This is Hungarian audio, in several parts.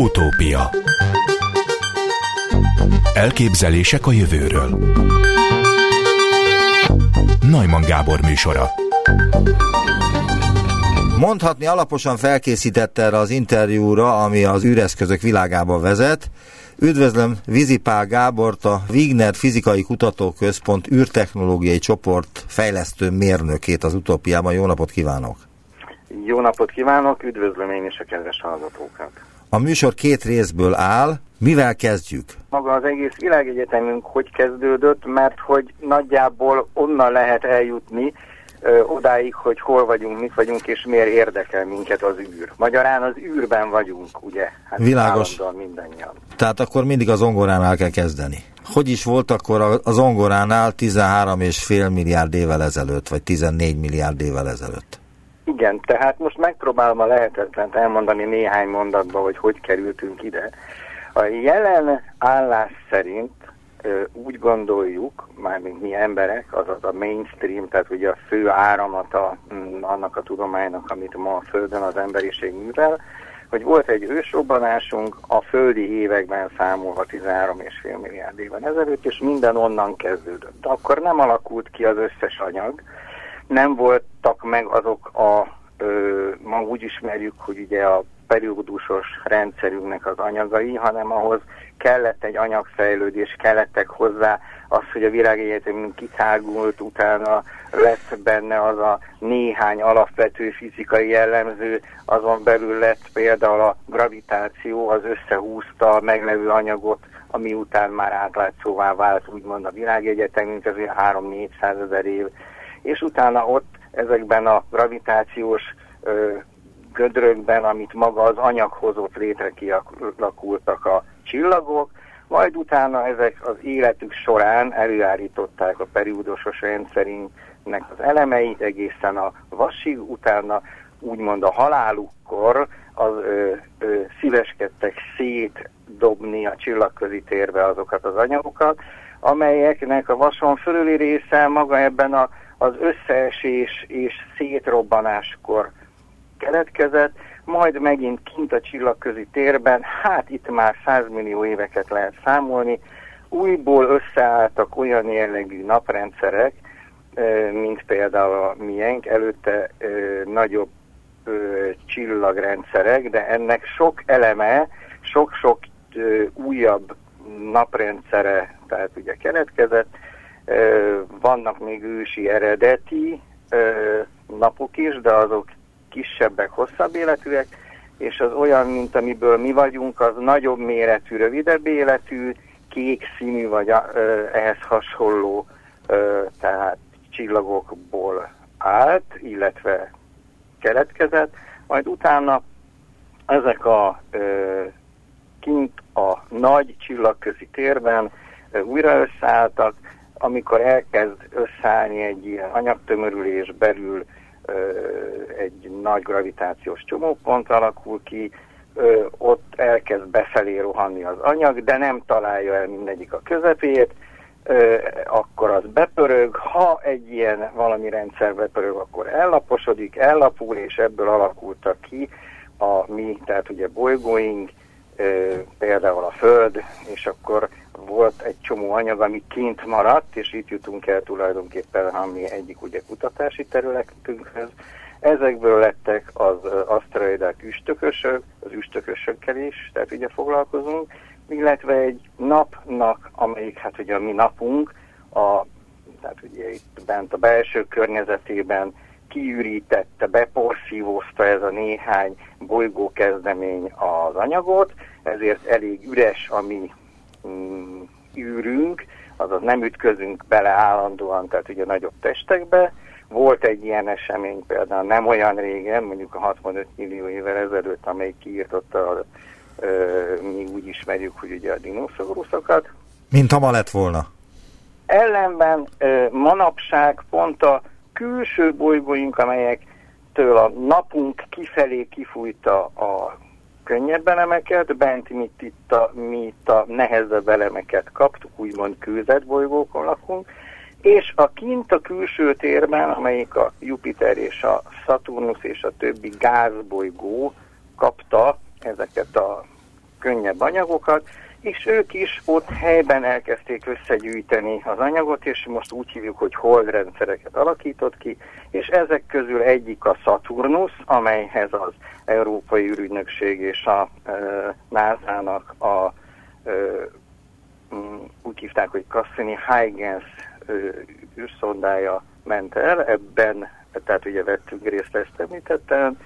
Utópia Elképzelések a jövőről Najman Gábor műsora Mondhatni alaposan felkészítette erre az interjúra, ami az űreszközök világába vezet. Üdvözlöm Vizipál Gábort, a Wigner Fizikai Kutatóközpont űrtechnológiai csoport fejlesztő mérnökét az utópiában. Jó napot kívánok! Jó napot kívánok, üdvözlöm én is a kedves hallgatókat! A műsor két részből áll, mivel kezdjük? Maga az egész világegyetemünk hogy kezdődött, mert hogy nagyjából onnan lehet eljutni ö, odáig, hogy hol vagyunk, mit vagyunk, és miért érdekel minket az űr. Magyarán az űrben vagyunk, ugye? Hát Világos. mindannyian. Tehát akkor mindig az ongoránál kell kezdeni. Hogy is volt akkor az ongoránál 13,5 milliárd évvel ezelőtt, vagy 14 milliárd évvel ezelőtt? Igen, tehát most megpróbálom a lehetetlent elmondani néhány mondatban, hogy hogy kerültünk ide. A jelen állás szerint úgy gondoljuk, mármint mi emberek, azaz a mainstream, tehát ugye a fő áramata mm, annak a tudománynak, amit ma a Földön az emberiség művel, hogy volt egy ősrobbanásunk a földi években számolva 13,5 milliárd éven ezelőtt, és minden onnan kezdődött. Akkor nem alakult ki az összes anyag, nem voltak meg azok a, ö, ma úgy ismerjük, hogy ugye a periódusos rendszerünknek az anyagai, hanem ahhoz kellett egy anyagfejlődés, kellettek hozzá az, hogy a világegyetemünk kitágult, utána lett benne az a néhány alapvető fizikai jellemző, azon belül lett például a gravitáció, az összehúzta a meglevő anyagot, ami után már átlátszóvá vált úgymond a világegyetemünk, ez 3-400 ezer év és utána ott ezekben a gravitációs ö, gödrökben, amit maga az anyag hozott létre, kialakultak a csillagok, majd utána ezek az életük során előállították a periódusos rendszerünknek az elemeit egészen a vasig, utána úgymond a halálukkor az ö, ö, szíveskedtek szétdobni a csillagközi térbe azokat az anyagokat, amelyeknek a vason fölüli része maga ebben a az összeesés és szétrobbanáskor keletkezett, majd megint kint a csillagközi térben, hát itt már 100 millió éveket lehet számolni, újból összeálltak olyan jellegű naprendszerek, mint például a miénk, előtte nagyobb csillagrendszerek, de ennek sok eleme, sok-sok újabb naprendszere, tehát ugye keletkezett, vannak még ősi eredeti napok is, de azok kisebbek, hosszabb életűek, és az olyan, mint amiből mi vagyunk, az nagyobb méretű, rövidebb életű, kék színű, vagy ehhez hasonló, tehát csillagokból állt, illetve keletkezett, majd utána ezek a kint a nagy csillagközi térben újra összeálltak, amikor elkezd összeállni egy ilyen anyagtömörülés belül egy nagy gravitációs csomópont alakul ki, ott elkezd befelé rohanni az anyag, de nem találja el mindegyik a közepét, akkor az bepörög, ha egy ilyen valami rendszer bepörög, akkor ellaposodik, ellapul, és ebből alakultak ki a mi, tehát ugye bolygóink, például a Föld, és akkor volt egy csomó anyag, ami kint maradt, és itt jutunk el tulajdonképpen a mi egyik ugye kutatási területünkhöz. Ezekből lettek az aszteroidák üstökösök, az üstökösökkel is, tehát ugye foglalkozunk, illetve egy napnak, amelyik hát ugye a mi napunk, a, tehát ugye itt bent a belső környezetében kiürítette, beporszívózta ez a néhány bolygókezdemény az anyagot, ezért elég üres a mi űrünk, azaz nem ütközünk bele állandóan, tehát ugye nagyobb testekbe. Volt egy ilyen esemény például nem olyan régen, mondjuk a 65 millió évvel ezelőtt, amely kiírtotta, a, ö, mi úgy ismerjük, hogy ugye a dinoszauruszokat. Mint ha ma lett volna. Ellenben ö, manapság pont a külső bolygóink, amelyektől a napunk kifelé kifújta a könnyebb elemeket, bent mi itt a, mi itt a nehezebb elemeket kaptuk, úgymond bolygókon lakunk, és a kint a külső térben, amelyik a Jupiter és a Saturnus és a többi gázbolygó kapta ezeket a könnyebb anyagokat, és ők is ott helyben elkezdték összegyűjteni az anyagot, és most úgy hívjuk, hogy holdrendszereket alakított ki, és ezek közül egyik a Saturnus, amelyhez az Európai űrügynökség és a e, NASA-nak a e, úgy hívták, hogy Cassini Huygens e, űrszondája ment el, ebben, tehát ugye vettünk részt, ezt említettem,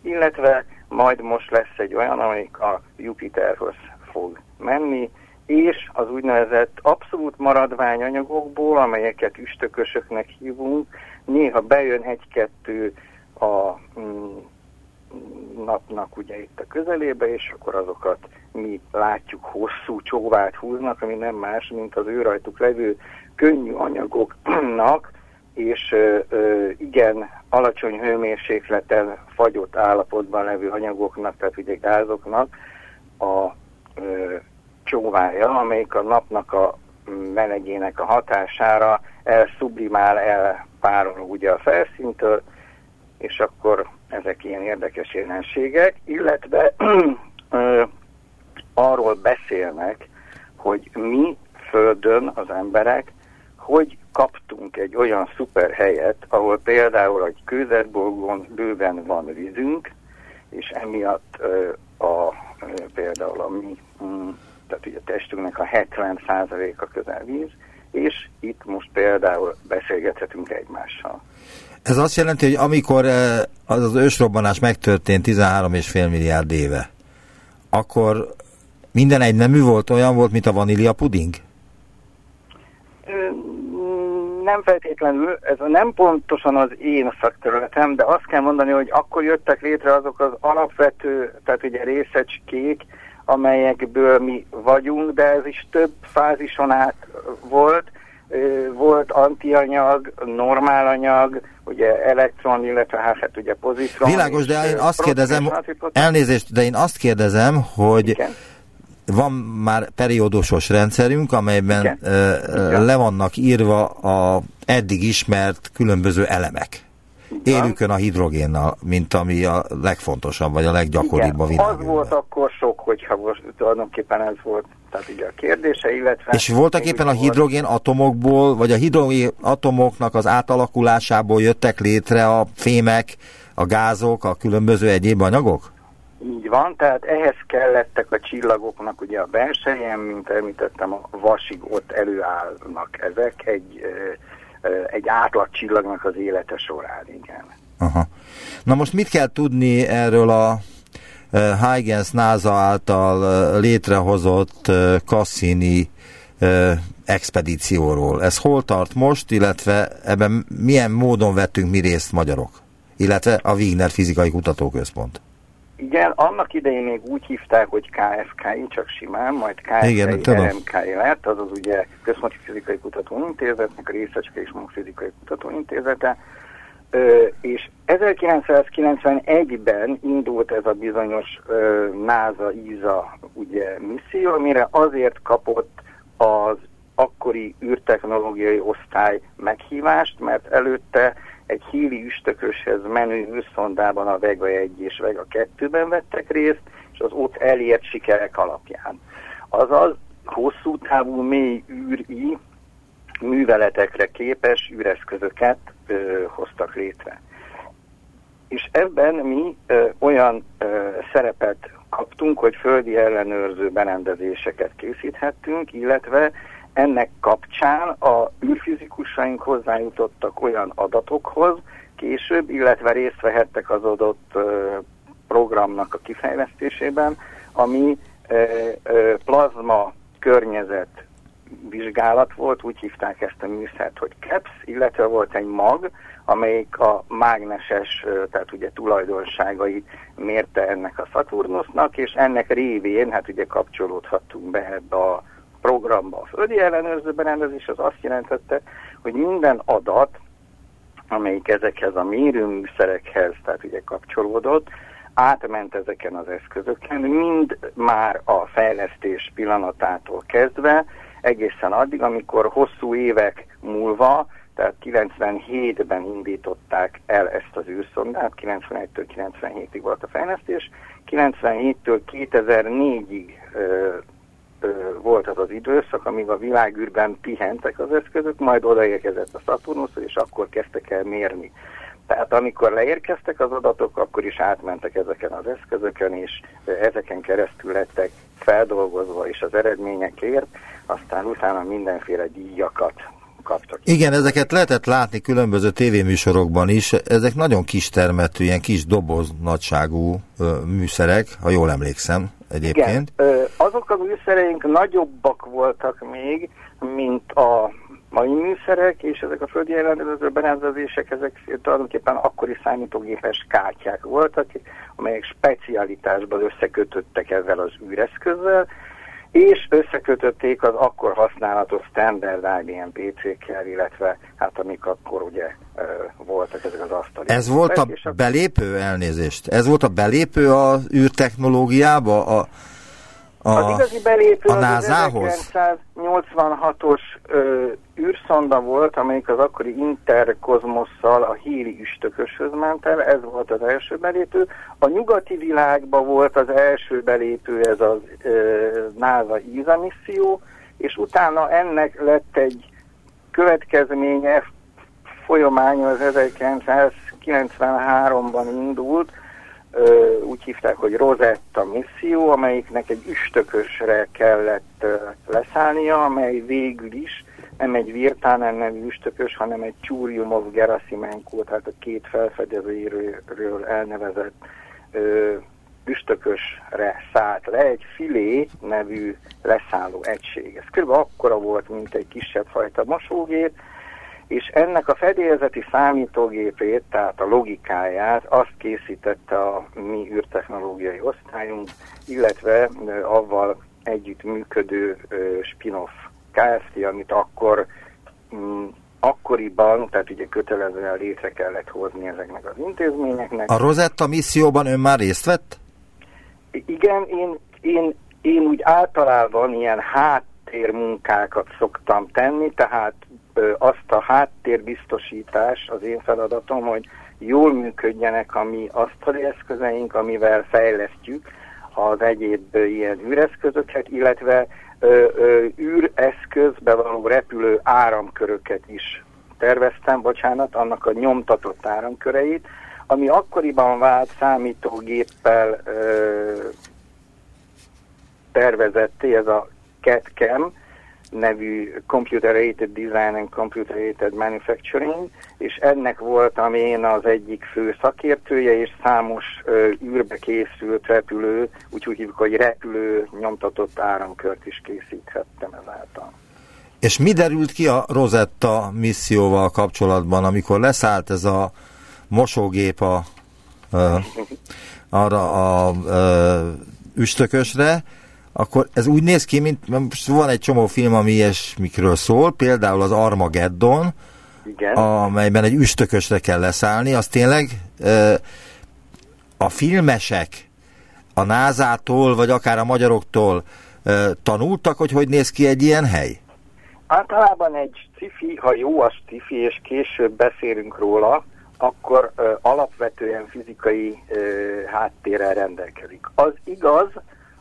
illetve majd most lesz egy olyan, amelyik a Jupiterhoz fog menni, és az úgynevezett abszolút maradványanyagokból, amelyeket üstökösöknek hívunk, néha bejön egy-kettő a mm, napnak ugye itt a közelébe, és akkor azokat mi látjuk hosszú csóvát húznak, ami nem más, mint az ő rajtuk levő könnyű anyagoknak, és ö, igen alacsony hőmérsékleten fagyott állapotban levő anyagoknak, tehát ugye gázoknak a csóvája, amelyik a napnak a melegének a hatására elszublimál, elpárol ugye a felszíntől, és akkor ezek ilyen érdekes jelenségek, illetve arról beszélnek, hogy mi Földön az emberek, hogy kaptunk egy olyan szuper helyet, ahol például egy kőzetbolgón bőven van vízünk, és emiatt ö, a, ö, például a mi, mm, tehát ugye a testünknek a 70%-a közel víz, és itt most például beszélgethetünk egymással. Ez azt jelenti, hogy amikor az az ősrobbanás megtörtént 13,5 milliárd éve, akkor minden egy nemű volt, olyan volt, mint a vanília puding? nem feltétlenül, ez nem pontosan az én szakterületem, de azt kell mondani, hogy akkor jöttek létre azok az alapvető, tehát ugye részecskék, amelyekből mi vagyunk, de ez is több fázison át volt. Volt antianyag, normál anyag, ugye elektron, illetve hát, hát ugye pozitron. Világos, de én azt kérdezem, elnézést, de én azt kérdezem, hogy Igen van már periódusos rendszerünk, amelyben Igen. Igen. le vannak írva a eddig ismert különböző elemek. Élükön a hidrogénnal, mint ami a legfontosabb, vagy a leggyakoribb a világon. Az volt akkor sok, hogyha most tulajdonképpen ez volt tehát ugye a kérdése, illetve... És voltak éppen a hidrogén atomokból, vagy a hidrogén atomoknak az átalakulásából jöttek létre a fémek, a gázok, a különböző egyéb anyagok? Így van, tehát ehhez kellettek a csillagoknak ugye a belsején, mint említettem, a vasig ott előállnak ezek egy, egy átlag csillagnak az élete során, igen. Aha. Na most mit kell tudni erről a Huygens NASA által létrehozott Cassini expedícióról? Ez hol tart most, illetve ebben milyen módon vettünk mi részt magyarok? Illetve a Wigner Fizikai Kutatóközpont. Igen, annak idején még úgy hívták, hogy KFKI, csak simán, majd KFKI, RMKI lett, azaz ugye Központi Fizikai Kutatóintézetnek a Részecske és Magfizikai Kutatóintézete, Ö, és 1991-ben indult ez a bizonyos ö, NASA-ISA ugye, misszió, amire azért kapott az akkori űrtechnológiai osztály meghívást, mert előtte egy híli üstököshez menő űrszondában a Vega 1 és Vega 2-ben vettek részt, és az ott elért sikerek alapján. Azaz hosszú távú mély űri műveletekre képes űreszközöket ö, hoztak létre. És ebben mi ö, olyan ö, szerepet kaptunk, hogy földi ellenőrző berendezéseket készíthettünk, illetve ennek kapcsán a űrfizikusaink hozzájutottak olyan adatokhoz később, illetve részt vehettek az adott programnak a kifejlesztésében, ami plazma környezet vizsgálat volt, úgy hívták ezt a műszert, hogy CAPS, illetve volt egy mag, amelyik a mágneses, tehát ugye tulajdonságait mérte ennek a Saturnusnak, és ennek révén, hát ugye kapcsolódhattunk be ebbe a programba. A földi ellenőrző berendezés az azt jelentette, hogy minden adat, amelyik ezekhez a mérőműszerekhez, tehát ugye kapcsolódott, átment ezeken az eszközöken, mind már a fejlesztés pillanatától kezdve, egészen addig, amikor hosszú évek múlva, tehát 97-ben indították el ezt az űrszondát, 91-től 97-ig volt a fejlesztés, 97-től 2004-ig ö, ö, volt az az időszak, amíg a világűrben pihentek az eszközök, majd odaérkezett a Saturnus, és akkor kezdtek el mérni. Tehát amikor leérkeztek az adatok, akkor is átmentek ezeken az eszközökön, és ezeken keresztül lettek feldolgozva is az eredményekért, aztán utána mindenféle díjakat kaptak. Igen, ezeket lehetett látni különböző tévéműsorokban is. Ezek nagyon kis termetű, ilyen kis doboz nagyságú ö, műszerek, ha jól emlékszem egyébként. Igen, azok a műszereink nagyobbak voltak még, mint a mai műszerek, és ezek a földi ellenőrző berendezések, ezek tulajdonképpen akkori számítógépes kártyák voltak, amelyek specialitásban összekötöttek ezzel az űreszközzel, és összekötötték az akkor használatos standard IBM PC-kkel, illetve hát amik akkor ugye voltak ezek az asztali. Ez volt a belépő elnézést? Ez volt a belépő az űrtechnológiába? A a, az igazi belépő a az 1986-os űrszonda volt, amelyik az akkori Interkozmosszal a Héli üstököshöz ment el, ez volt az első belépő. A nyugati világban volt az első belépő, ez ö, NASA ISA misszió, és utána ennek lett egy következménye, folyamány az 1993-ban indult, úgy hívták, hogy Rosetta misszió, amelyiknek egy üstökösre kellett leszállnia, amely végül is nem egy Virtanen nevű üstökös, hanem egy Csúriumov Gerasimenko, tehát a két felfedezőről elnevezett ö, üstökösre szállt le egy filé nevű leszálló egység. Ez kb. akkora volt, mint egy kisebb fajta mosógép, és ennek a fedélzeti számítógépét, tehát a logikáját azt készítette a mi űrtechnológiai osztályunk, illetve avval együtt működő spin-off Kft., amit akkor mm, akkoriban, tehát ugye kötelezően létre kellett hozni ezeknek az intézményeknek. A Rosetta misszióban ön már részt vett? Igen, én, én, én úgy általában ilyen háttérmunkákat szoktam tenni, tehát azt a háttérbiztosítás az én feladatom, hogy jól működjenek a mi asztali eszközeink, amivel fejlesztjük az egyéb ilyen űreszközöket, illetve ö, ö, űreszközbe való repülő áramköröket is terveztem, bocsánat, annak a nyomtatott áramköreit, ami akkoriban vált számítógéppel ö, tervezetté, ez a CAT-CAM, nevű Computer Aided Design and Computer Aided Manufacturing, és ennek voltam én az egyik fő szakértője, és számos ö, űrbe készült repülő, úgyhogy hívjuk, hogy repülő nyomtatott áramkört is készíthettem ezáltal. És mi derült ki a Rosetta misszióval kapcsolatban, amikor leszállt ez a mosógép a, ö, arra a ö, üstökösre, akkor ez úgy néz ki, mint most van egy csomó film, ami ilyesmikről szól, például az Armageddon, Igen. amelyben egy üstökösre kell leszállni, az tényleg a filmesek a názától, vagy akár a magyaroktól tanultak, hogy hogy néz ki egy ilyen hely? Általában egy cifi, ha jó a cifi, és később beszélünk róla, akkor ö, alapvetően fizikai ö, háttérrel rendelkezik. Az igaz,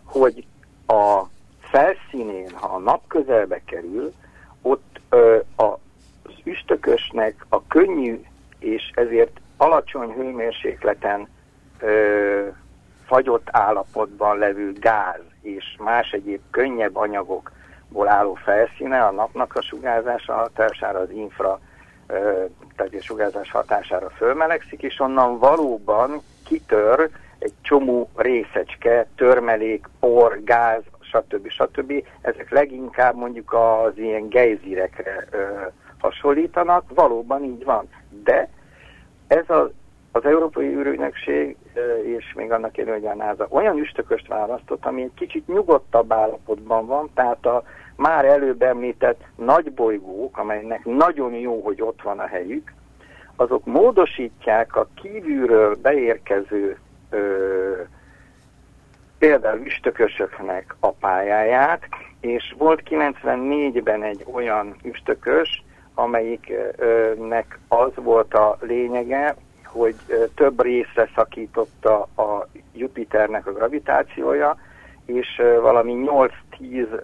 hogy a felszínén, ha a nap közelbe kerül, ott ö, az üstökösnek a könnyű és ezért alacsony hőmérsékleten ö, fagyott állapotban levő gáz és más egyéb könnyebb anyagokból álló felszíne a napnak a sugárzása hatására, az infra tehát a sugárzás hatására fölmelegszik, és onnan valóban kitör egy csomó részecske, törmelék, por, gáz, stb. stb. Ezek leginkább mondjuk az ilyen gejzirekre ö, hasonlítanak, valóban így van. De ez a, az Európai űrügynökség és még annak hogy a NASA olyan üstököst választott, ami egy kicsit nyugodtabb állapotban van, tehát a már előbb említett nagy bolygók, amelynek nagyon jó, hogy ott van a helyük, azok módosítják a kívülről beérkező ö, például üstökösöknek a pályáját, és volt 94-ben egy olyan üstökös, amelyiknek az volt a lényege, hogy több részre szakította a Jupiternek a gravitációja, és valami 8-10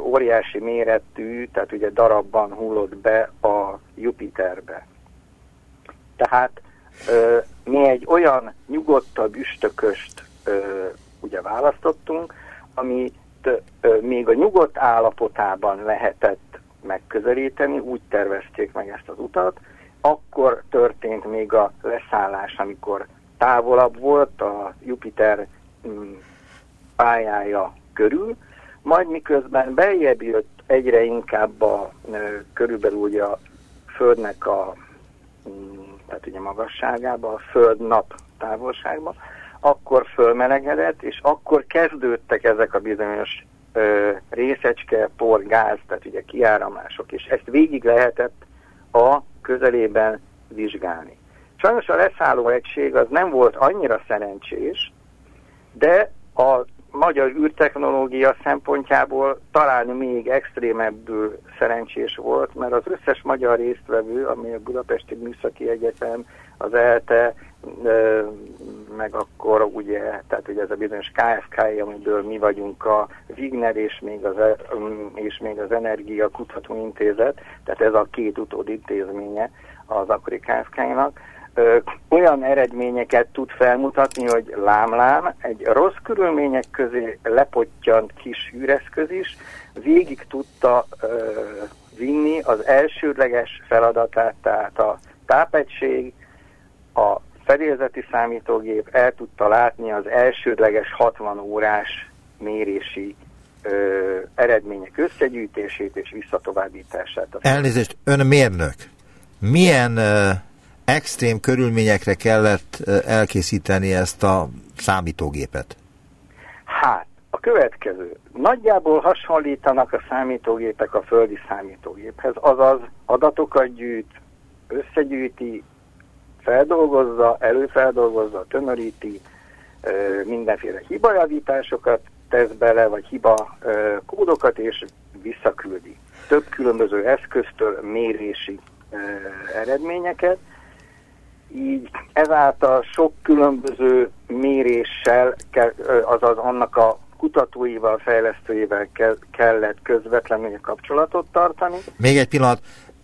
óriási méretű, tehát ugye darabban hullott be a Jupiterbe. Tehát mi egy olyan nyugodtabb üstököst ugye választottunk, amit még a nyugodt állapotában lehetett megközelíteni, úgy tervezték meg ezt az utat, akkor történt még a leszállás, amikor távolabb volt a Jupiter mm, pályája körül, majd miközben beljebb jött egyre inkább a, körülbelül ugye a Földnek a mm, tehát ugye magasságába, a Föld-nap távolságba, akkor fölmelegedett, és akkor kezdődtek ezek a bizonyos ö, részecske, por, gáz, tehát ugye kiáramlások, és ezt végig lehetett a közelében vizsgálni. Sajnos a leszálló egység az nem volt annyira szerencsés, de a magyar űrtechnológia szempontjából talán még extrémebbül szerencsés volt, mert az összes magyar résztvevő, ami a Budapesti Műszaki Egyetem, az ELTE, meg akkor ugye, tehát ugye ez a bizonyos KFK, amiből mi vagyunk a Wigner és még az, e, és még az Energia Kutatóintézet, tehát ez a két utód intézménye az akkori KFK-nak, olyan eredményeket tud felmutatni, hogy lámlám egy rossz körülmények közé lepottyant kis űreszköz is végig tudta ö, vinni az elsődleges feladatát, tehát a tápegység, a fedélzeti számítógép el tudta látni az elsődleges 60 órás mérési ö, eredmények összegyűjtését és visszatovábbítását. Elnézést, ön mérnök. Milyen ö, extrém körülményekre kellett elkészíteni ezt a számítógépet? Hát, a következő. Nagyjából hasonlítanak a számítógépek a földi számítógéphez, azaz adatokat gyűjt, összegyűjti, feldolgozza, előfeldolgozza, tömöríti, mindenféle hibajavításokat tesz bele, vagy hiba kódokat, és visszaküldi. Több különböző eszköztől mérési eredményeket, így ezáltal sok különböző méréssel, azaz annak a kutatóival, fejlesztőivel kellett közvetlenül kapcsolatot tartani. Még egy pillanat,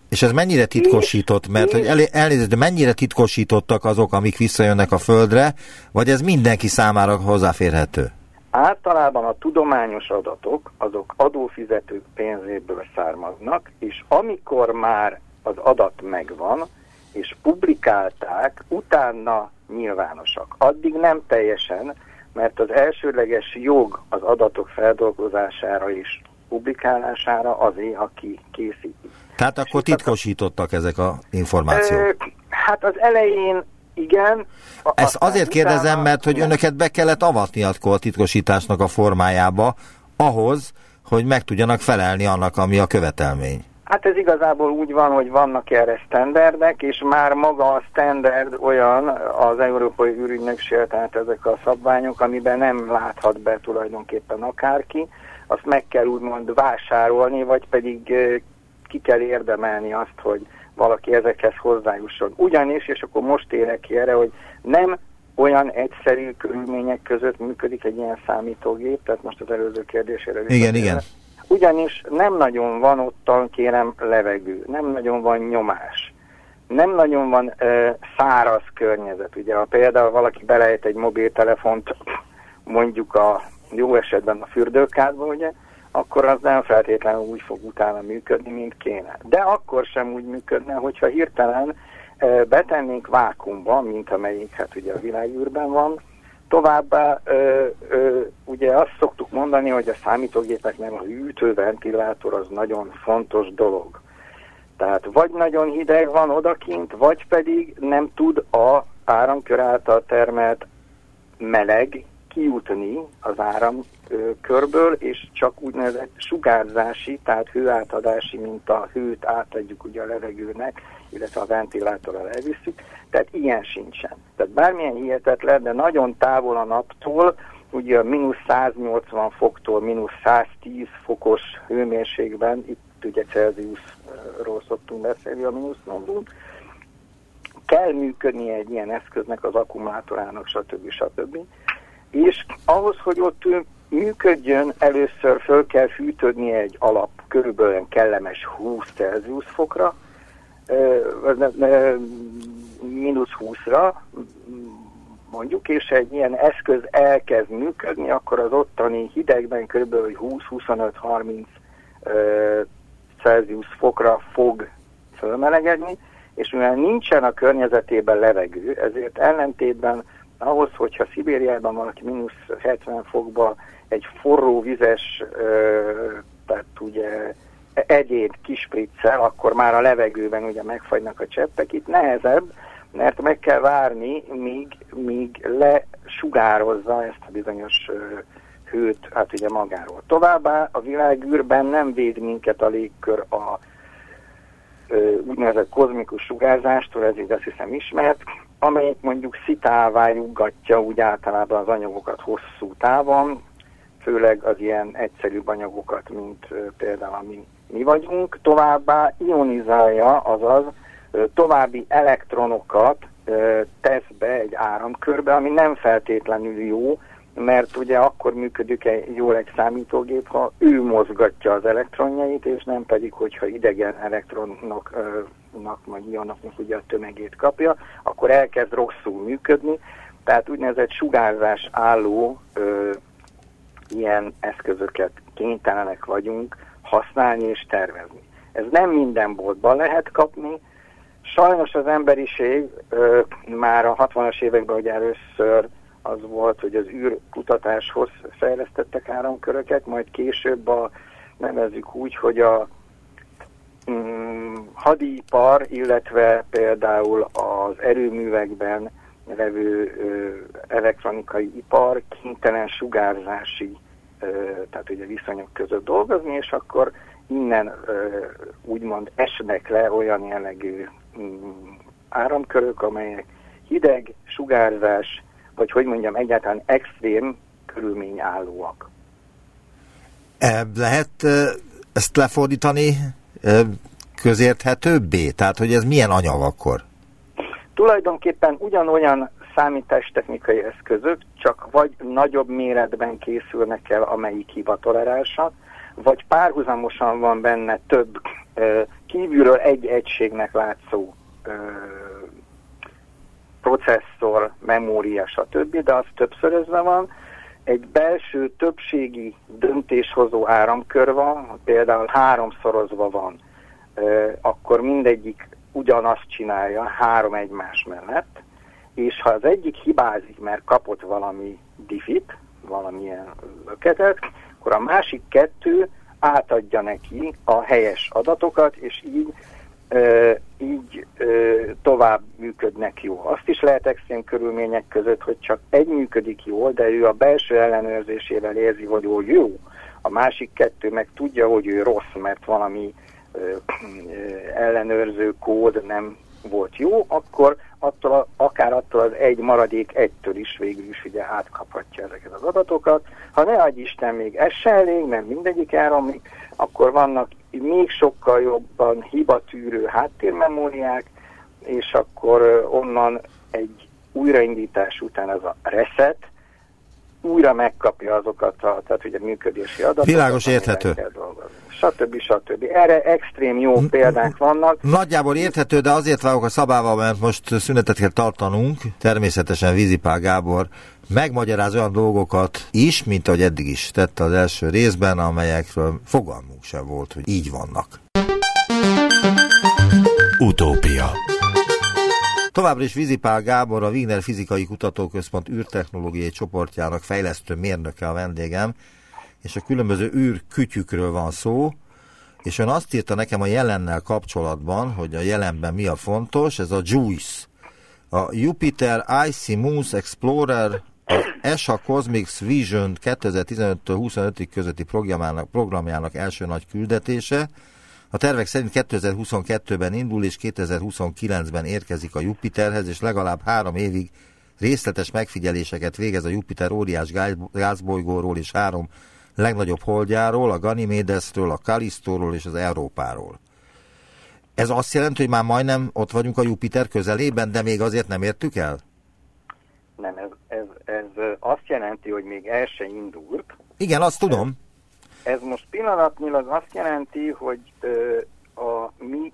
és ez mennyire titkosított, mert hogy elé, elnézést, de mennyire titkosítottak azok, amik visszajönnek a Földre, vagy ez mindenki számára hozzáférhető? Általában a tudományos adatok, azok adófizetők pénzéből származnak, és amikor már az adat megvan, és publikálták, utána nyilvánosak. Addig nem teljesen, mert az elsődleges jog az adatok feldolgozására és publikálására azé, aki készíti. Tehát akkor titkosítottak ezek a információk? Hát az elején igen. Ezt azért kérdezem, mert hogy önöket be kellett avatni akkor a titkosításnak a formájába, ahhoz, hogy meg tudjanak felelni annak, ami a követelmény. Hát ez igazából úgy van, hogy vannak erre standardek, és már maga a standard olyan az Európai űrügynökség, tehát ezek a szabványok, amiben nem láthat be tulajdonképpen akárki, azt meg kell úgymond vásárolni, vagy pedig ki kell érdemelni azt, hogy valaki ezekhez hozzájusson. Ugyanis, és akkor most érek ki erre, hogy nem olyan egyszerű körülmények között működik egy ilyen számítógép, tehát most az előző kérdésére. Igen, igen ugyanis nem nagyon van ottan, kérem, levegő, nem nagyon van nyomás, nem nagyon van ö, száraz környezet. Ugye, ha például valaki belejt egy mobiltelefont, mondjuk a jó esetben a fürdőkádba, ugye, akkor az nem feltétlenül úgy fog utána működni, mint kéne. De akkor sem úgy működne, hogyha hirtelen betennénk vákumba, mint amelyik hát ugye a világűrben van, Továbbá ö, ö, ugye azt szoktuk mondani, hogy a számítógépeknek a hűtőventilátor az nagyon fontos dolog. Tehát vagy nagyon hideg van odakint, vagy pedig nem tud a áramkör által termelt meleg kijutni az áramkörből, és csak úgynevezett sugárzási, tehát hőátadási, mint a hőt átadjuk ugye a levegőnek, illetve a ventilátorral elviszük, tehát ilyen sincsen. Tehát bármilyen hihetetlen, de nagyon távol a naptól, ugye a mínusz 180 foktól mínusz 110 fokos hőmérsékben, itt ugye Celsiusról szoktunk beszélni a mínusznomból, kell működnie egy ilyen eszköznek, az akkumulátorának, stb. stb. És ahhoz, hogy ott működjön, először föl kell fűtődni egy alap körülbelül kellemes 20 Celsius fokra, mínusz 20-ra, mondjuk, és egy ilyen eszköz elkezd működni, akkor az ottani hidegben kb. 20-25-30 Celsius fokra fog fölmelegedni, és mivel nincsen a környezetében levegő, ezért ellentétben ahhoz, hogyha Szibériában valaki mínusz 70 fokba egy forró vizes, tehát ugye egyéb kispriccel, akkor már a levegőben ugye megfagynak a cseppek. Itt nehezebb, mert meg kell várni, míg, míg lesugározza ezt a bizonyos hőt, hát ugye magáról. Továbbá a világűrben nem véd minket a légkör a úgynevezett kozmikus sugárzástól, ez így azt hiszem ismert, amelyik mondjuk szitává juggatja úgy általában az anyagokat hosszú távon, főleg az ilyen egyszerűbb anyagokat, mint például ami mi vagyunk, továbbá ionizálja, azaz további elektronokat tesz be egy áramkörbe, ami nem feltétlenül jó, mert ugye akkor működik egy, jól egy számítógép, ha ő mozgatja az elektronjait, és nem pedig, hogyha idegen elektronoknak, vagy ionoknak ugye a tömegét kapja, akkor elkezd rosszul működni, tehát úgynevezett sugárzás álló ilyen eszközöket kénytelenek vagyunk használni és tervezni. Ez nem minden boltban lehet kapni, sajnos az emberiség ö, már a 60-as években ugye először az volt, hogy az űrkutatáshoz fejlesztettek áramköröket, majd később a, nevezzük úgy, hogy a mm, hadipar, illetve például az erőművekben levő elektronikai ipar kénytelen sugárzási, tehát ugye viszonyok között dolgozni, és akkor innen úgymond esnek le olyan jellegű mm, áramkörök, amelyek hideg, sugárzás, vagy hogy mondjam, egyáltalán extrém körülményállóak. Lehet ezt lefordítani közérthetőbbé? Tehát, hogy ez milyen anyag akkor? Tulajdonképpen ugyanolyan számítástechnikai eszközök, csak vagy nagyobb méretben készülnek el, amelyik hibatorerálsak, vagy párhuzamosan van benne több kívülről egy egységnek látszó processzor, memória, stb., de az többszörözve van. Egy belső többségi döntéshozó áramkör van, például háromszorozva van, akkor mindegyik ugyanazt csinálja három egymás mellett, és ha az egyik hibázik, mert kapott valami diffit, valamilyen löketet, akkor a másik kettő átadja neki a helyes adatokat, és így így tovább működnek jó. Azt is lehet extrém körülmények között, hogy csak egy működik jól, de ő a belső ellenőrzésével érzi, hogy ő jó. A másik kettő meg tudja, hogy ő rossz, mert valami ellenőrző kód nem volt jó, akkor attól, akár attól az egy maradék egytől is végül is ugye átkaphatja ezeket az adatokat. Ha ne adj Isten, még ez se elég, mert mindegyik elromlik, akkor vannak még sokkal jobban hibatűrő háttérmemóriák, és akkor onnan egy újraindítás után ez a reset újra megkapja azokat a, tehát ugye működési adatokat. Világos érthető. Stb. stb. Erre extrém jó példák vannak. Nagyjából érthető, de azért vágok a szabával, mert most szünetet kell tartanunk. Természetesen Vízipál Gábor megmagyaráz olyan dolgokat is, mint ahogy eddig is tette az első részben, amelyekről fogalmunk sem volt, hogy így vannak. Utópia Továbbra is Vizipál Gábor, a Wiener Fizikai Kutatóközpont űrtechnológiai csoportjának fejlesztő mérnöke a vendégem, és a különböző űr kütyükről van szó, és ön azt írta nekem a jelennel kapcsolatban, hogy a jelenben mi a fontos, ez a JUICE, a Jupiter Icy Moons Explorer ESA Cosmic Vision 2015 25 közötti programjának, programjának első nagy küldetése. A tervek szerint 2022-ben indul, és 2029-ben érkezik a Jupiterhez, és legalább három évig részletes megfigyeléseket végez a Jupiter óriás gázbolygóról és három legnagyobb holdjáról, a Ganymedesről, a Kalisztóról és az Európáról. Ez azt jelenti, hogy már majdnem ott vagyunk a Jupiter közelében, de még azért nem értük el? Nem, ez, ez, ez azt jelenti, hogy még el se indult. Igen, azt tudom. Ez most pillanatnyilag azt jelenti, hogy ö, a mi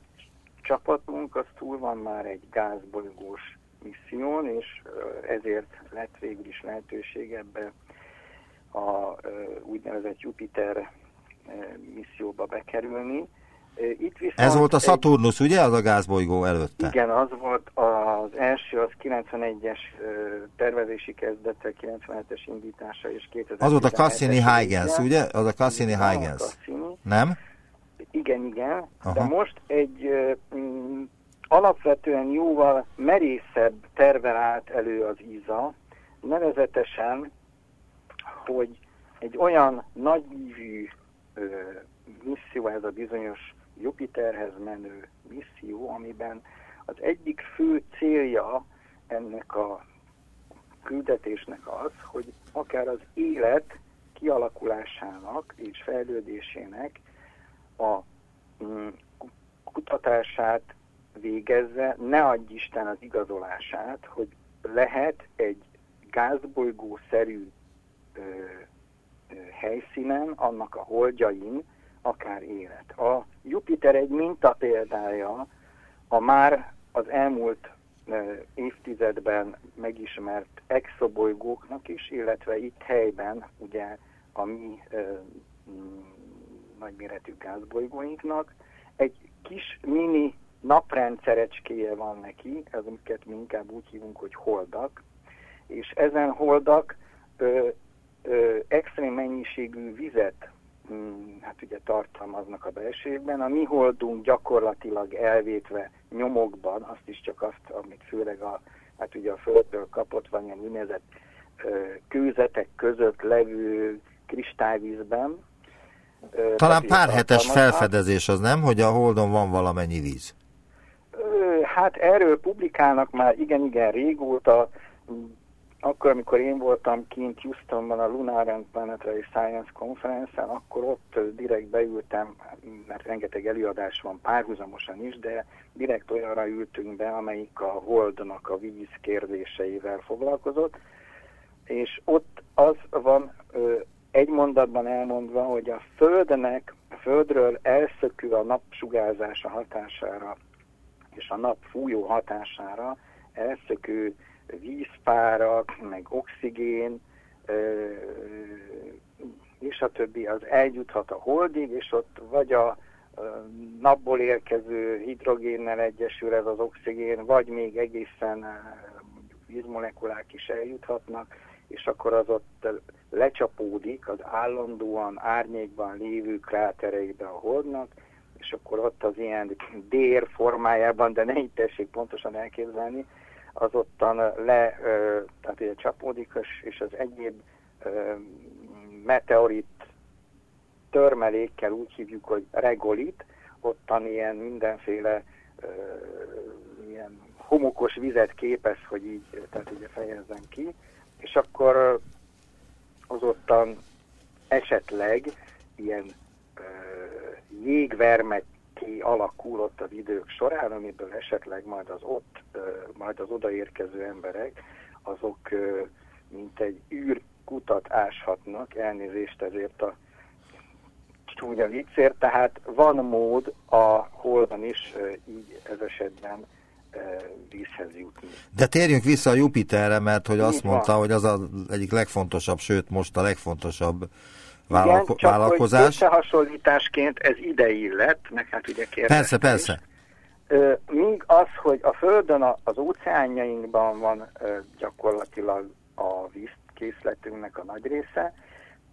csapatunk az túl van már egy gázbolygós misszión, és ezért lett végül is lehetőség ebbe a úgynevezett Jupiter misszióba bekerülni. Itt viszont Ez volt a egy- Saturnus, ugye? Az a gázbolygó előtte. Igen, az volt az első, az 91-es ö, tervezési kezdete, 97-es indítása és 2017 Az volt a Cassini-Huygens, ugye? Az a Cassini-Huygens. Cassini. Nem? Igen, igen. Aha. De most egy mm, alapvetően jóval merészebb tervel állt elő az ISA, nevezetesen, hogy egy olyan nagyívű ö, misszió, ez a bizonyos Jupiterhez menő misszió, amiben az egyik fő célja ennek a küldetésnek az, hogy akár az élet kialakulásának és fejlődésének a mm, ku- kutatását végezze, ne adj Isten az igazolását, hogy lehet egy gázbolygó-szerű helyszínen, annak a holdjain, akár élet. A Jupiter egy mintapéldája a már az elmúlt évtizedben megismert exobolygóknak is, illetve itt helyben ugye a mi mm, nagyméretű gázbolygóinknak. Egy kis mini naprendszerecskéje van neki, ez amiket mi inkább úgy hívunk, hogy holdak, és ezen holdak ö, ö, extrém mennyiségű vizet hát ugye tartalmaznak a belsőjükben. A mi holdunk gyakorlatilag elvétve nyomokban, azt is csak azt, amit főleg a, hát ugye a Földből kapott, van ilyen úgynevezett kőzetek között levő kristályvízben. Ö, Talán tehát pár hetes felfedezés az nem, hogy a Holdon van valamennyi víz. Hát erről publikálnak már igen-igen régóta. Akkor, amikor én voltam kint Houstonban a Lunar and Planetary Science Conference-en, akkor ott direkt beültem, mert rengeteg előadás van párhuzamosan is, de direkt olyanra ültünk be, amelyik a Holdnak a víz kérdéseivel foglalkozott, és ott az van egy mondatban elmondva, hogy a Földnek, a Földről elszökő a napsugárzása hatására és a nap fújó hatására elszökő vízpárak, meg oxigén, és a többi az eljuthat a holdig, és ott vagy a napból érkező hidrogénnel egyesül ez az oxigén, vagy még egészen vízmolekulák is eljuthatnak, és akkor az ott lecsapódik az állandóan árnyékban lévő krátereibe a holdnak, és akkor ott az ilyen dér formájában, de ne így tessék pontosan elképzelni, az ottan le, tehát ugye csapódik, és- az egyéb meteorit törmelékkel úgy hívjuk, hogy regolit, ottan ilyen mindenféle ilyen homokos vizet képez, hogy így, tehát ugye fejezzem ki, és akkor az ottan esetleg ilyen ö, jégvermek ki alakul ott az idők során, amiből esetleg majd az ott, majd az odaérkező emberek, azok mint egy űrkutat áshatnak, elnézést ezért a csúnya viccért, tehát van mód a holban is így ez esetben vízhez jutni. De térjünk vissza a Jupiterre, mert hogy azt Így van. mondta, hogy az az egyik legfontosabb, sőt most a legfontosabb Igen, vállalko- csak vállalkozás. hogy összehasonlításként ez ide illett, meg hát ugye kérdezte Persze, persze. Míg az, hogy a Földön az óceánjainkban van gyakorlatilag a vízkészletünknek a nagy része,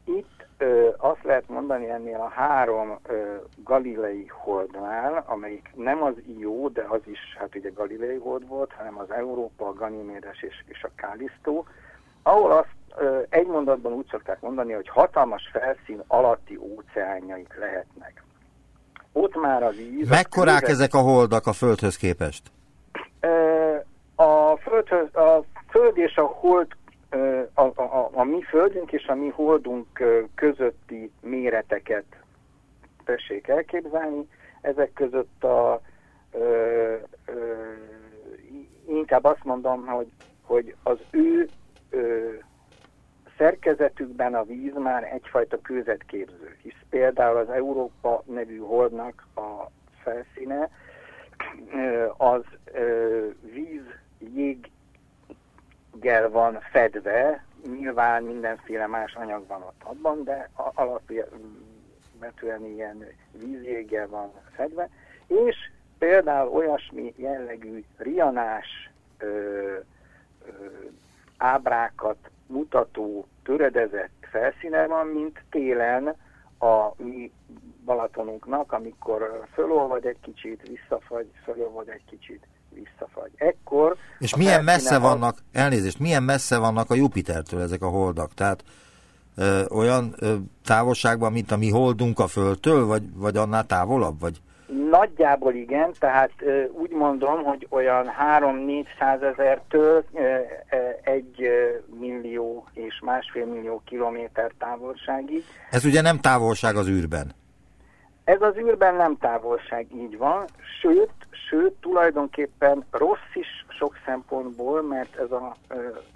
itt ö, azt lehet mondani ennél a három ö, galilei holdnál, amelyik nem az Io, de az is, hát ugye galilei hold volt, hanem az Európa, a Ganymédes és, és a Kálisztó, ahol azt egy mondatban úgy szokták mondani, hogy hatalmas felszín alatti óceánjaik lehetnek. Ott már a víz... Mekkorák a ezek a holdak a Földhöz képest? A, földhöz, a Föld és a Hold, a, a, a, a mi Földünk és a mi Holdunk közötti méreteket tessék elképzelni. Ezek között a, ö, ö, inkább azt mondom, hogy, hogy az ő ö, szerkezetükben a víz már egyfajta kőzetképző, hisz például az Európa nevű holdnak a felszíne az víz jéggel van fedve, nyilván mindenféle más anyag van ott abban, de alapvetően ilyen vízjéggel van fedve, és például olyasmi jellegű rianás ábrákat mutató töredezett felszíne van, mint télen a mi Balatonunknak, amikor fölolvad egy kicsit, visszafagy, fölolvad egy kicsit, visszafagy. Ekkor... És milyen messze vannak, elnézést, milyen messze vannak a Jupitertől ezek a holdak? Tehát ö, olyan ö, távolságban, mint a mi holdunk a Földtől, vagy, vagy annál távolabb? Vagy? Nagyjából igen, tehát úgy mondom, hogy olyan 3-400 ezertől egy millió és másfél millió kilométer távolságig. Ez ugye nem távolság az űrben? Ez az űrben nem távolság, így van, sőt, sőt, tulajdonképpen rossz is sok szempontból, mert ez a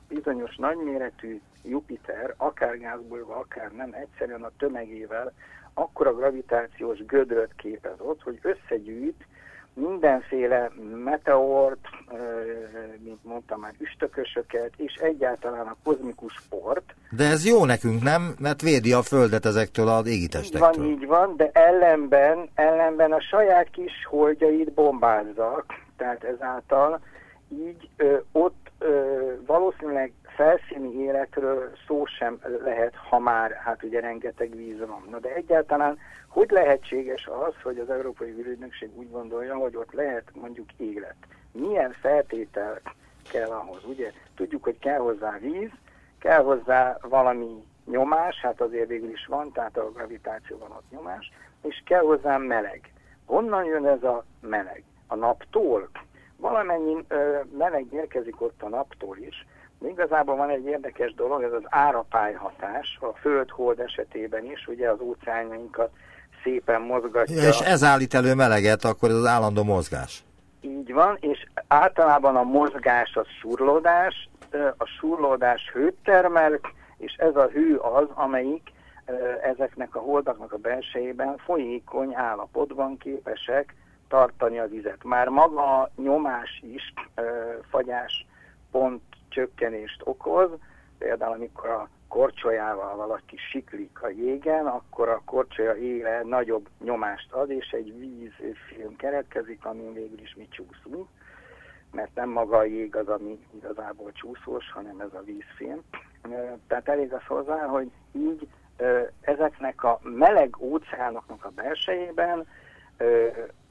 bizonyos nagyméretű Jupiter, akár gázból, akár nem, egyszerűen a tömegével akkora gravitációs gödröt képez ott, hogy összegyűjt mindenféle meteort, mint mondtam már, üstökösöket, és egyáltalán a kozmikus sport. De ez jó nekünk, nem? Mert védi a Földet ezektől az égitestektől. Így van, így van, de ellenben, ellenben a saját kis holdjait bombázzak, tehát ezáltal így ö, ott ö, valószínűleg felszíni életről szó sem lehet, ha már hát ugye rengeteg víz van. Na de egyáltalán hogy lehetséges az, hogy az Európai Vírügynökség úgy gondolja, hogy ott lehet mondjuk élet? Milyen feltétel kell ahhoz? Ugye tudjuk, hogy kell hozzá víz, kell hozzá valami nyomás, hát azért végül is van, tehát a gravitációban ott nyomás, és kell hozzá meleg. Honnan jön ez a meleg? A naptól? Valamennyi ö, meleg érkezik ott a naptól is, Igazából van egy érdekes dolog, ez az árapályhatás, a föld-hold esetében is, ugye az óceánjainkat szépen mozgatja. Ja, és ez állít elő meleget, akkor ez az állandó mozgás. Így van, és általában a mozgás az surlódás, a surlódás hőt termel, és ez a hő az, amelyik ezeknek a holdaknak a belsejében folyékony állapotban képesek tartani a vizet. Már maga a nyomás is fagyás pont csökkenést okoz, például amikor a korcsolyával valaki siklik a jégen, akkor a korcsolya éle nagyobb nyomást ad, és egy vízfilm keletkezik, amin végül is mi csúszunk, mert nem maga a jég az, ami igazából csúszós, hanem ez a vízfilm. Tehát elég az hozzá, hogy így ezeknek a meleg óceánoknak a belsejében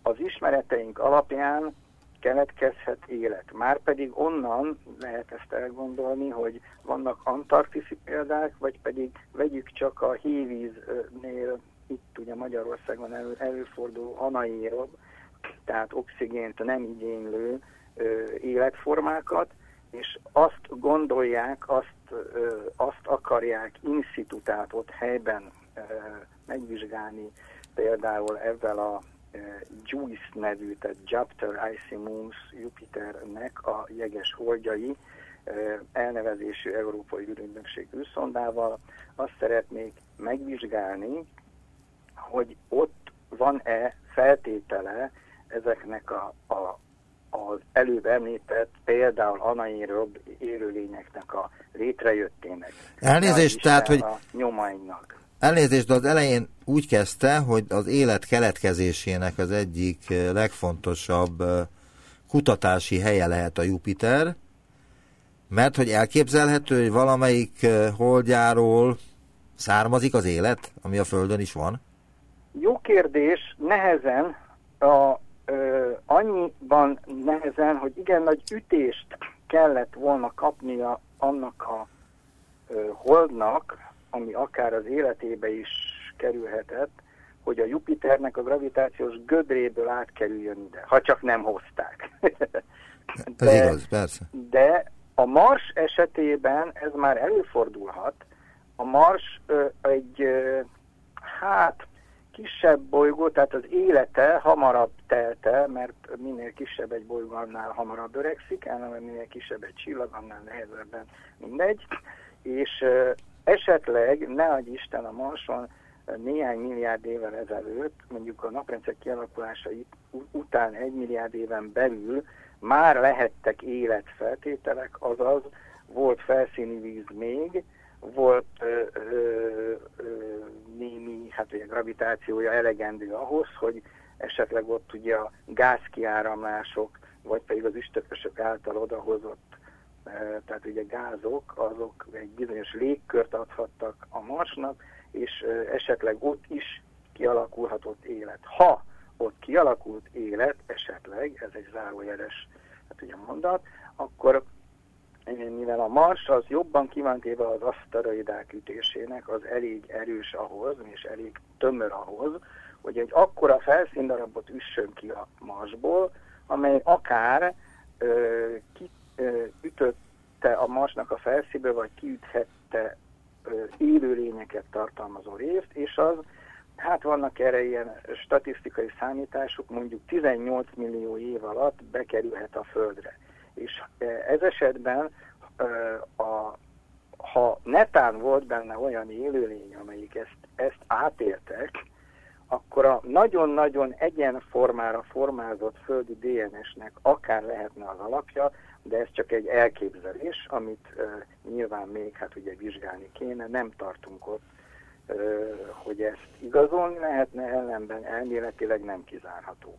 az ismereteink alapján keletkezhet élet. Márpedig onnan lehet ezt elgondolni, hogy vannak antarktiszi példák, vagy pedig vegyük csak a hévíznél, itt ugye Magyarországon elő, előforduló anaérob, tehát oxigént nem igénylő ö, életformákat, és azt gondolják, azt, ö, azt akarják in situ, tehát ott helyben ö, megvizsgálni például ezzel a Juice nevű, tehát Jupiter Moons Jupiternek a jeges holdjai elnevezésű Európai űrügynökség űrszondával azt szeretnék megvizsgálni, hogy ott van-e feltétele ezeknek a, a, az előbb említett például anaerob élőlényeknek a létrejöttének. Elnézést, tehát, hogy a nyomainak. Elnézést, de az elején úgy kezdte, hogy az élet keletkezésének az egyik eh, legfontosabb eh, kutatási helye lehet a Jupiter, mert hogy elképzelhető, hogy valamelyik eh, holdjáról származik az élet, ami a Földön is van? Jó kérdés, nehezen, a, ö, annyiban nehezen, hogy igen nagy ütést kellett volna kapnia annak a ö, holdnak, ami akár az életébe is kerülhetett, hogy a Jupiternek a gravitációs gödréből átkerüljön ide, ha csak nem hozták. de, ez igaz, persze. De a Mars esetében ez már előfordulhat. A Mars ö, egy ö, hát kisebb bolygó, tehát az élete hamarabb telte, mert minél kisebb egy bolygó, annál hamarabb öregszik, ellenben minél kisebb egy csillag, annál nehezebben mindegy, és esetleg, ne adj Isten a Marson, néhány milliárd évvel ezelőtt, mondjuk a naprendszer kialakulása után egy milliárd éven belül már lehettek életfeltételek, azaz volt felszíni víz még, volt ö, ö, ö, némi hát ugye, gravitációja elegendő ahhoz, hogy esetleg ott ugye a gázkiáramlások, vagy pedig az üstökösök által odahozott, tehát ugye gázok, azok egy bizonyos légkört adhattak a Marsnak, és esetleg ott is kialakulhatott élet. Ha ott kialakult élet, esetleg, ez egy zárójeles hát ugye mondat, akkor mivel a Mars az jobban kívántéve az aszteroidák ütésének, az elég erős ahhoz, és elég tömör ahhoz, hogy egy akkora felszíndarabot üssön ki a Marsból, amely akár ö, ki, ütötte a Marsnak a felszínbe, vagy kiüthette élőlényeket tartalmazó részt, és az, hát vannak erre ilyen statisztikai számítások, mondjuk 18 millió év alatt bekerülhet a Földre. És ez esetben a, ha netán volt benne olyan élőlény, amelyik ezt, ezt átéltek, akkor a nagyon-nagyon egyenformára formázott földi DNS-nek akár lehetne az alapja, de ez csak egy elképzelés, amit uh, nyilván még hát ugye vizsgálni kéne, nem tartunk ott, uh, hogy ezt igazolni lehetne, ellenben elméletileg nem kizárható.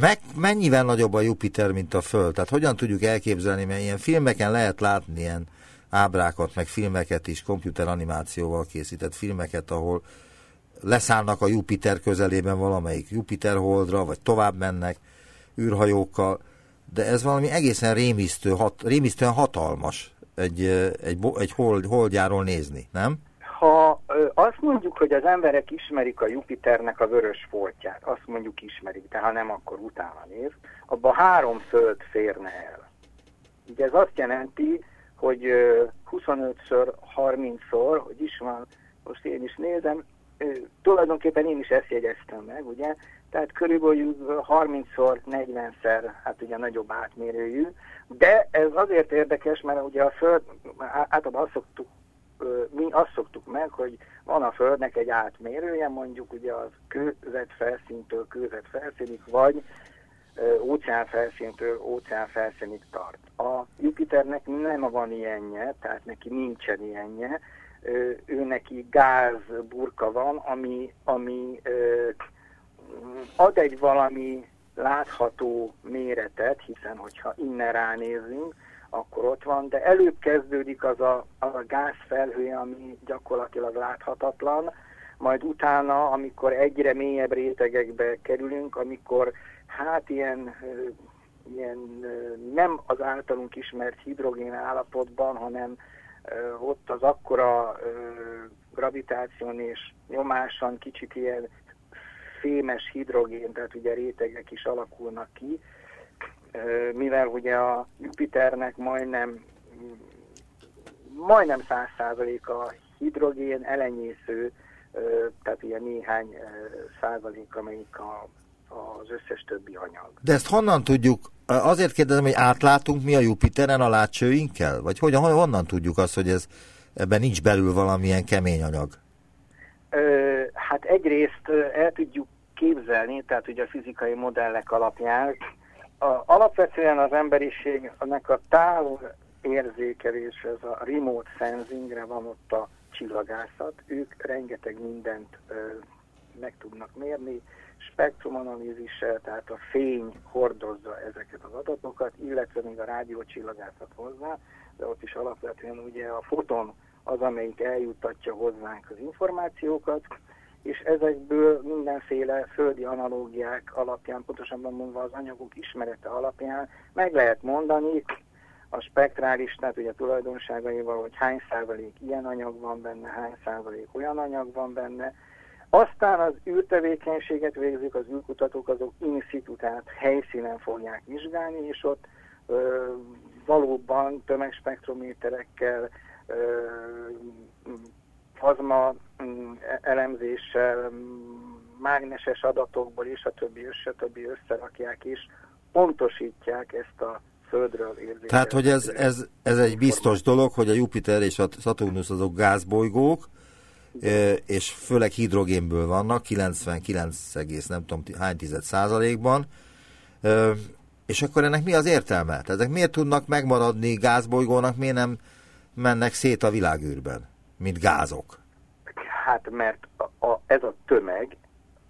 Meg, mennyivel nagyobb a Jupiter, mint a Föld? Tehát hogyan tudjuk elképzelni, mert ilyen filmeken lehet látni ilyen ábrákat, meg filmeket is, komputeranimációval készített filmeket, ahol leszállnak a Jupiter közelében valamelyik Jupiter holdra, vagy tovább mennek űrhajókkal, de ez valami egészen rémisztő, hat, rémisztően hatalmas egy, egy, egy hold, holdjáról nézni, nem? Ha ö, azt mondjuk, hogy az emberek ismerik a Jupiternek a vörös foltját, azt mondjuk ismerik, de ha nem, akkor utána néz, abban három föld férne el. Ugye ez azt jelenti, hogy 25-ször, 30-szor, hogy is van, most én is nézem, tulajdonképpen én is ezt jegyeztem meg, ugye, tehát körülbelül 30-szor, 40-szer, hát ugye nagyobb átmérőjű, de ez azért érdekes, mert ugye a Föld, általában azt szoktuk, mi azt szoktuk meg, hogy van a Földnek egy átmérője, mondjuk ugye az kőzet felszíntől kőzet felszínig, vagy óceán felszíntől óceán felszínig tart. A Jupiternek nem van ilyenje, tehát neki nincsen ilyenje, ő neki gáz van, ami, ami ad egy valami látható méretet, hiszen hogyha innen ránézünk, akkor ott van, de előbb kezdődik az a, az a gázfelhő, ami gyakorlatilag láthatatlan, majd utána, amikor egyre mélyebb rétegekbe kerülünk, amikor hát ilyen, ilyen nem az általunk ismert hidrogén állapotban, hanem ott az akkora gravitáción és nyomáson kicsit ilyen fémes hidrogén, tehát ugye rétegek is alakulnak ki, mivel ugye a Jupiternek majdnem majdnem száz százalék a hidrogén elenyésző, tehát ilyen néhány százalék, amelyik a, az összes többi anyag. De ezt honnan tudjuk Azért kérdezem, hogy átlátunk mi a Jupiteren a látcsőinkkel? Vagy hogyan, honnan tudjuk azt, hogy ez, ebben nincs belül valamilyen kemény anyag? Hát egyrészt el tudjuk képzelni, tehát ugye a fizikai modellek alapján, a, alapvetően az emberiségnek a távol érzékelés, ez a remote sensingre van ott a csillagászat, ők rengeteg mindent ö, meg tudnak mérni, spektrumanalízissel, tehát a fény hordozza ezeket az adatokat, illetve még a rádiócsillagászat hozzá, de ott is alapvetően ugye a foton az, amelyik eljuttatja hozzánk az információkat, és ezekből mindenféle földi analógiák alapján, pontosabban mondva az anyagok ismerete alapján meg lehet mondani a spektrális, tehát ugye tulajdonságaival, hogy hány százalék ilyen anyag van benne, hány százalék olyan anyag van benne, aztán az űrtevékenységet végzik az űrkutatók, azok in helyszínen fogják vizsgálni, és ott ö, valóban tömegspektrométerekkel, plazma mm, elemzéssel, mágneses adatokból és a többi, és a többi összerakják és pontosítják ezt a Földről érzékelhető. Tehát, hogy ez, ez, ez egy biztos dolog, hogy a Jupiter és a Saturnus azok gázbolygók, és főleg hidrogénből vannak, 99, nem tudom hány tized százalékban, és akkor ennek mi az értelme? Ezek miért tudnak megmaradni gázbolygónak, miért nem mennek szét a világűrben, mint gázok? Hát mert a, a, ez a tömeg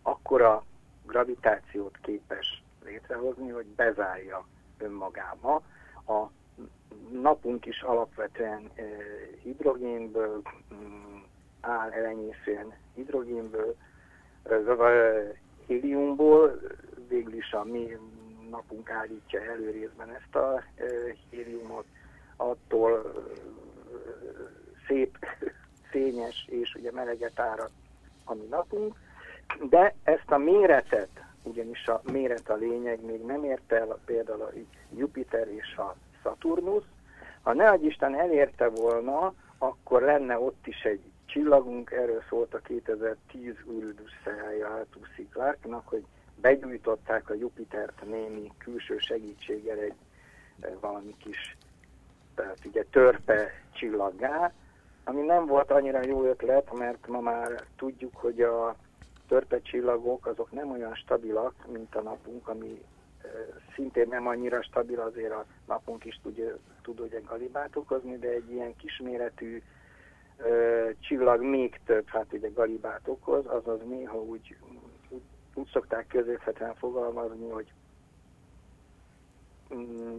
akkora gravitációt képes létrehozni, hogy bezárja önmagába. A napunk is alapvetően e, hidrogénből mm, áll elenyészően hidrogénből, e, héliumból, végül is a mi napunk állítja elő részben ezt a e, héliumot, attól e, szép, fényes és ugye meleget árad a mi napunk, de ezt a méretet, ugyanis a méret a lényeg, még nem érte el például a Jupiter és a Saturnus, ha ne Isten elérte volna, akkor lenne ott is egy csillagunk, erről szólt a 2010 Uridus Szehája Altuszi Clarknak, hogy begyújtották a Jupitert némi külső segítséggel egy eh, valami kis tehát ugye törpe csillaggá, ami nem volt annyira jó ötlet, mert ma már tudjuk, hogy a törpe csillagok azok nem olyan stabilak, mint a napunk, ami szintén nem annyira stabil, azért a napunk is tudja, tud ugye galibát okozni, de egy ilyen kisméretű e, csillag még több, hát ugye galibát okoz, azaz néha úgy, úgy, úgy szokták közérthetően fogalmazni, hogy mm,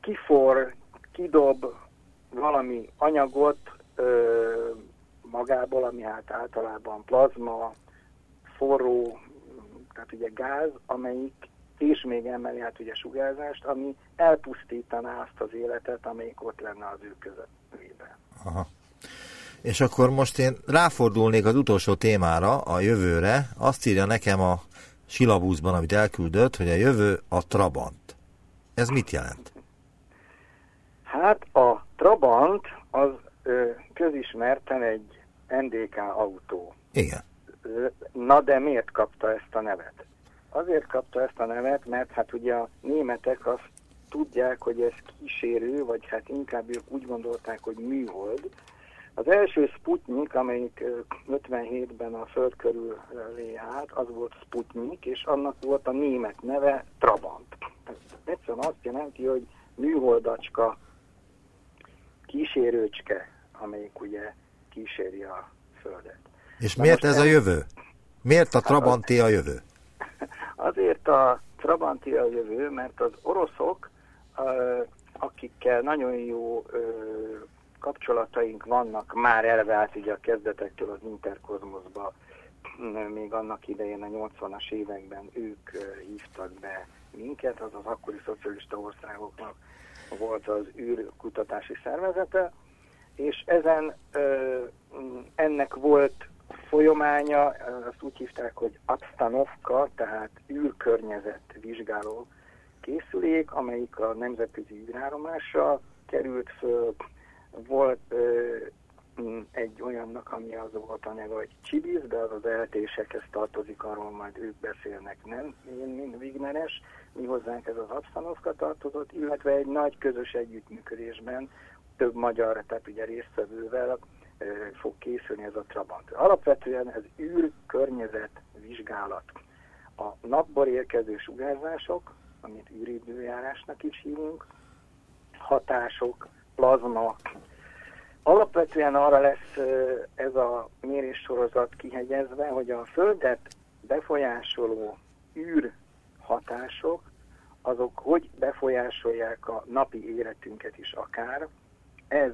kifor, kidob valami anyagot ö, magából, ami hát általában plazma, forró, tehát ugye gáz, amelyik és még emeli hát ugye sugárzást, ami elpusztítaná azt az életet, amelyik ott lenne az ő közöttében. Aha. És akkor most én ráfordulnék az utolsó témára, a jövőre. Azt írja nekem a silabuszban, amit elküldött, hogy a jövő a Trabant. Ez mit jelent? Hát a Trabant az ö, közismerten egy NDK autó. Igen. Na de miért kapta ezt a nevet? Azért kapta ezt a nevet, mert hát ugye a németek azt tudják, hogy ez kísérő, vagy hát inkább ők úgy gondolták, hogy műhold. Az első Sputnik, amelyik 57-ben a föld körül lé át, az volt Sputnik, és annak volt a német neve Trabant. Ez egyszerűen azt jelenti, hogy műholdacska kísérőcske, amelyik ugye kíséri a Földet. És Na miért ez el... a jövő? Miért a Trabanti a jövő? Azért a Trabanti a jövő, mert az oroszok, akikkel nagyon jó kapcsolataink vannak, már elve át ugye a kezdetektől az Interkozmoszba, még annak idején a 80-as években ők hívtak be minket, az az akkori szocialista országoknak volt az űrkutatási szervezete, és ezen ennek volt folyamánya, azt úgy hívták, hogy Abstanovka, tehát űrkörnyezet vizsgáló készülék, amelyik a nemzetközi űrállomásra került föl. Volt ö, egy olyannak, ami az volt a neve, hogy Csibiz, de az az eltésekhez tartozik, arról majd ők beszélnek, nem? Én, mint Wigneres, mi hozzánk ez az Abstanovka tartozott, illetve egy nagy közös együttműködésben több magyar, tehát ugye résztvevővel fog készülni ez a Trabant. Alapvetően ez űr környezet vizsgálat. A napból érkező sugárzások, amit űridőjárásnak is hívunk, hatások, plazma. Alapvetően arra lesz ez a méréssorozat kihegyezve, hogy a Földet befolyásoló űr hatások, azok hogy befolyásolják a napi életünket is akár. Ez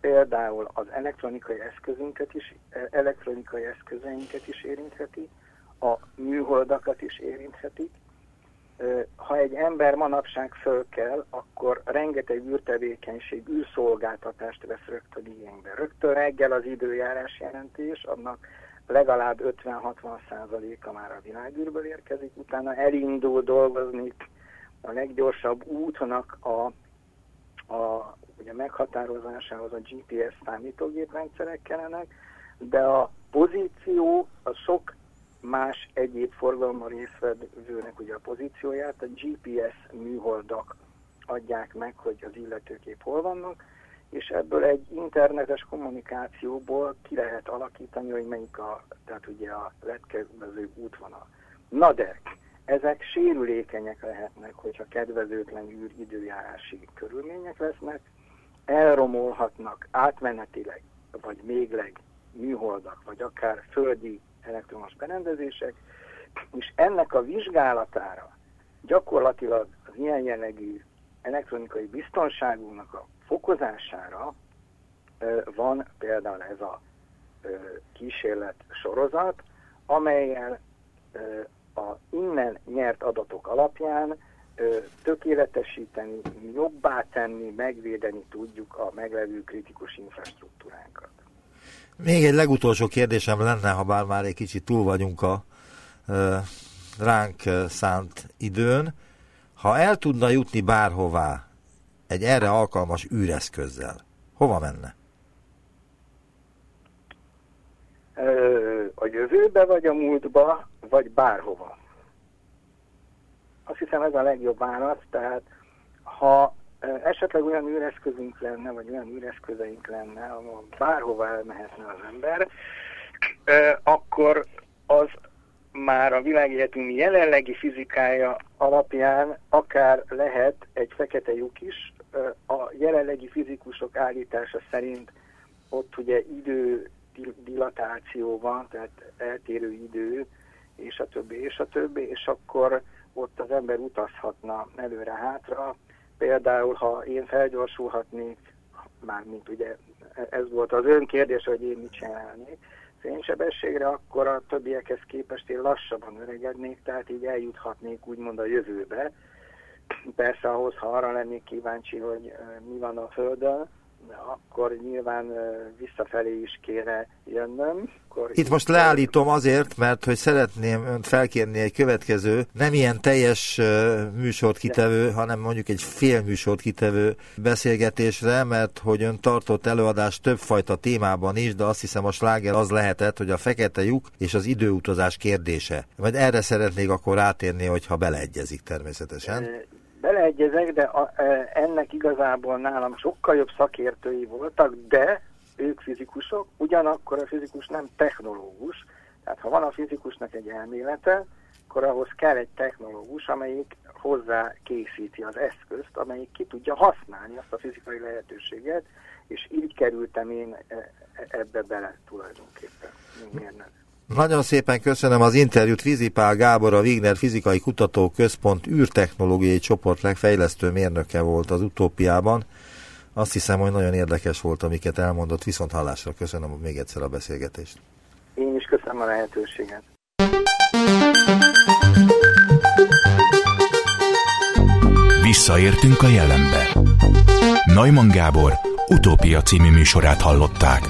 például az elektronikai eszközünket is, elektronikai eszközeinket is érintheti, a műholdakat is érintheti. Ha egy ember manapság föl kell, akkor rengeteg űrtevékenység, űrszolgáltatást vesz rögtön igénybe. Rögtön reggel az időjárás jelentés, annak legalább 50-60 százaléka már a világűrből érkezik, utána elindul dolgozni a leggyorsabb útnak a, a ugye meghatározásához a GPS számítógéprendszerek kellenek, de a pozíció a sok más egyéb forgalommal résztvevőnek ugye a pozícióját, a GPS műholdak adják meg, hogy az illetőkép hol vannak, és ebből egy internetes kommunikációból ki lehet alakítani, hogy melyik a, tehát ugye a legkedvezőbb útvonal. Na de, ezek sérülékenyek lehetnek, hogyha kedvezőtlen űr időjárási körülmények lesznek, elromolhatnak átmenetileg, vagy mégleg műholdak, vagy akár földi elektromos berendezések, és ennek a vizsgálatára gyakorlatilag az ilyen jellegű elektronikai biztonságunknak a fokozására van például ez a kísérlet sorozat, amelyel a innen nyert adatok alapján tökéletesíteni, jobbá tenni, megvédeni tudjuk a meglevő kritikus infrastruktúránkat. Még egy legutolsó kérdésem lenne, ha bár már egy kicsit túl vagyunk a ránk szánt időn. Ha el tudna jutni bárhová egy erre alkalmas űreszközzel, hova menne? A jövőbe, vagy a múltba, vagy bárhova. Azt hiszem ez a legjobb válasz, tehát ha esetleg olyan űreszközünk lenne, vagy olyan űreszközeink lenne, ahol bárhova elmehetne az ember, akkor az már a világegyetem jelenlegi fizikája alapján akár lehet egy fekete lyuk is. A jelenlegi fizikusok állítása szerint ott ugye idő dilatáció van, tehát eltérő idő, és a többi, és a többi, és akkor ott az ember utazhatna előre-hátra. Például, ha én felgyorsulhatnék, mármint ugye ez volt az ön kérdés, hogy én mit csinálnék, fénysebességre, akkor a többiekhez képest én lassabban öregednék, tehát így eljuthatnék úgymond a jövőbe. Persze ahhoz, ha arra lennék kíváncsi, hogy mi van a Földön, akkor nyilván visszafelé is kéne jönnöm. Akkor Itt most leállítom azért, mert hogy szeretném önt felkérni egy következő, nem ilyen teljes műsort kitevő, hanem mondjuk egy fél műsort kitevő beszélgetésre, mert hogy ön tartott előadást többfajta témában is, de azt hiszem a sláger az lehetett, hogy a fekete lyuk és az időutazás kérdése. Majd erre szeretnék akkor rátérni, hogyha beleegyezik természetesen beleegyezek, de a, e, ennek igazából nálam sokkal jobb szakértői voltak, de ők fizikusok, ugyanakkor a fizikus nem technológus, tehát ha van a fizikusnak egy elmélete, akkor ahhoz kell egy technológus, amelyik hozzá készíti az eszközt, amelyik ki tudja használni azt a fizikai lehetőséget, és így kerültem én e, e, ebbe bele tulajdonképpen, mint mérnök. Nagyon szépen köszönöm az interjút Vizipál Gábor, a Wigner Fizikai Kutatóközpont űrtechnológiai csoport legfejlesztő mérnöke volt az utópiában. Azt hiszem, hogy nagyon érdekes volt, amiket elmondott, viszont hallásra köszönöm még egyszer a beszélgetést. Én is köszönöm a lehetőséget. Visszaértünk a jelenbe. Neumann Gábor utópia című műsorát hallották.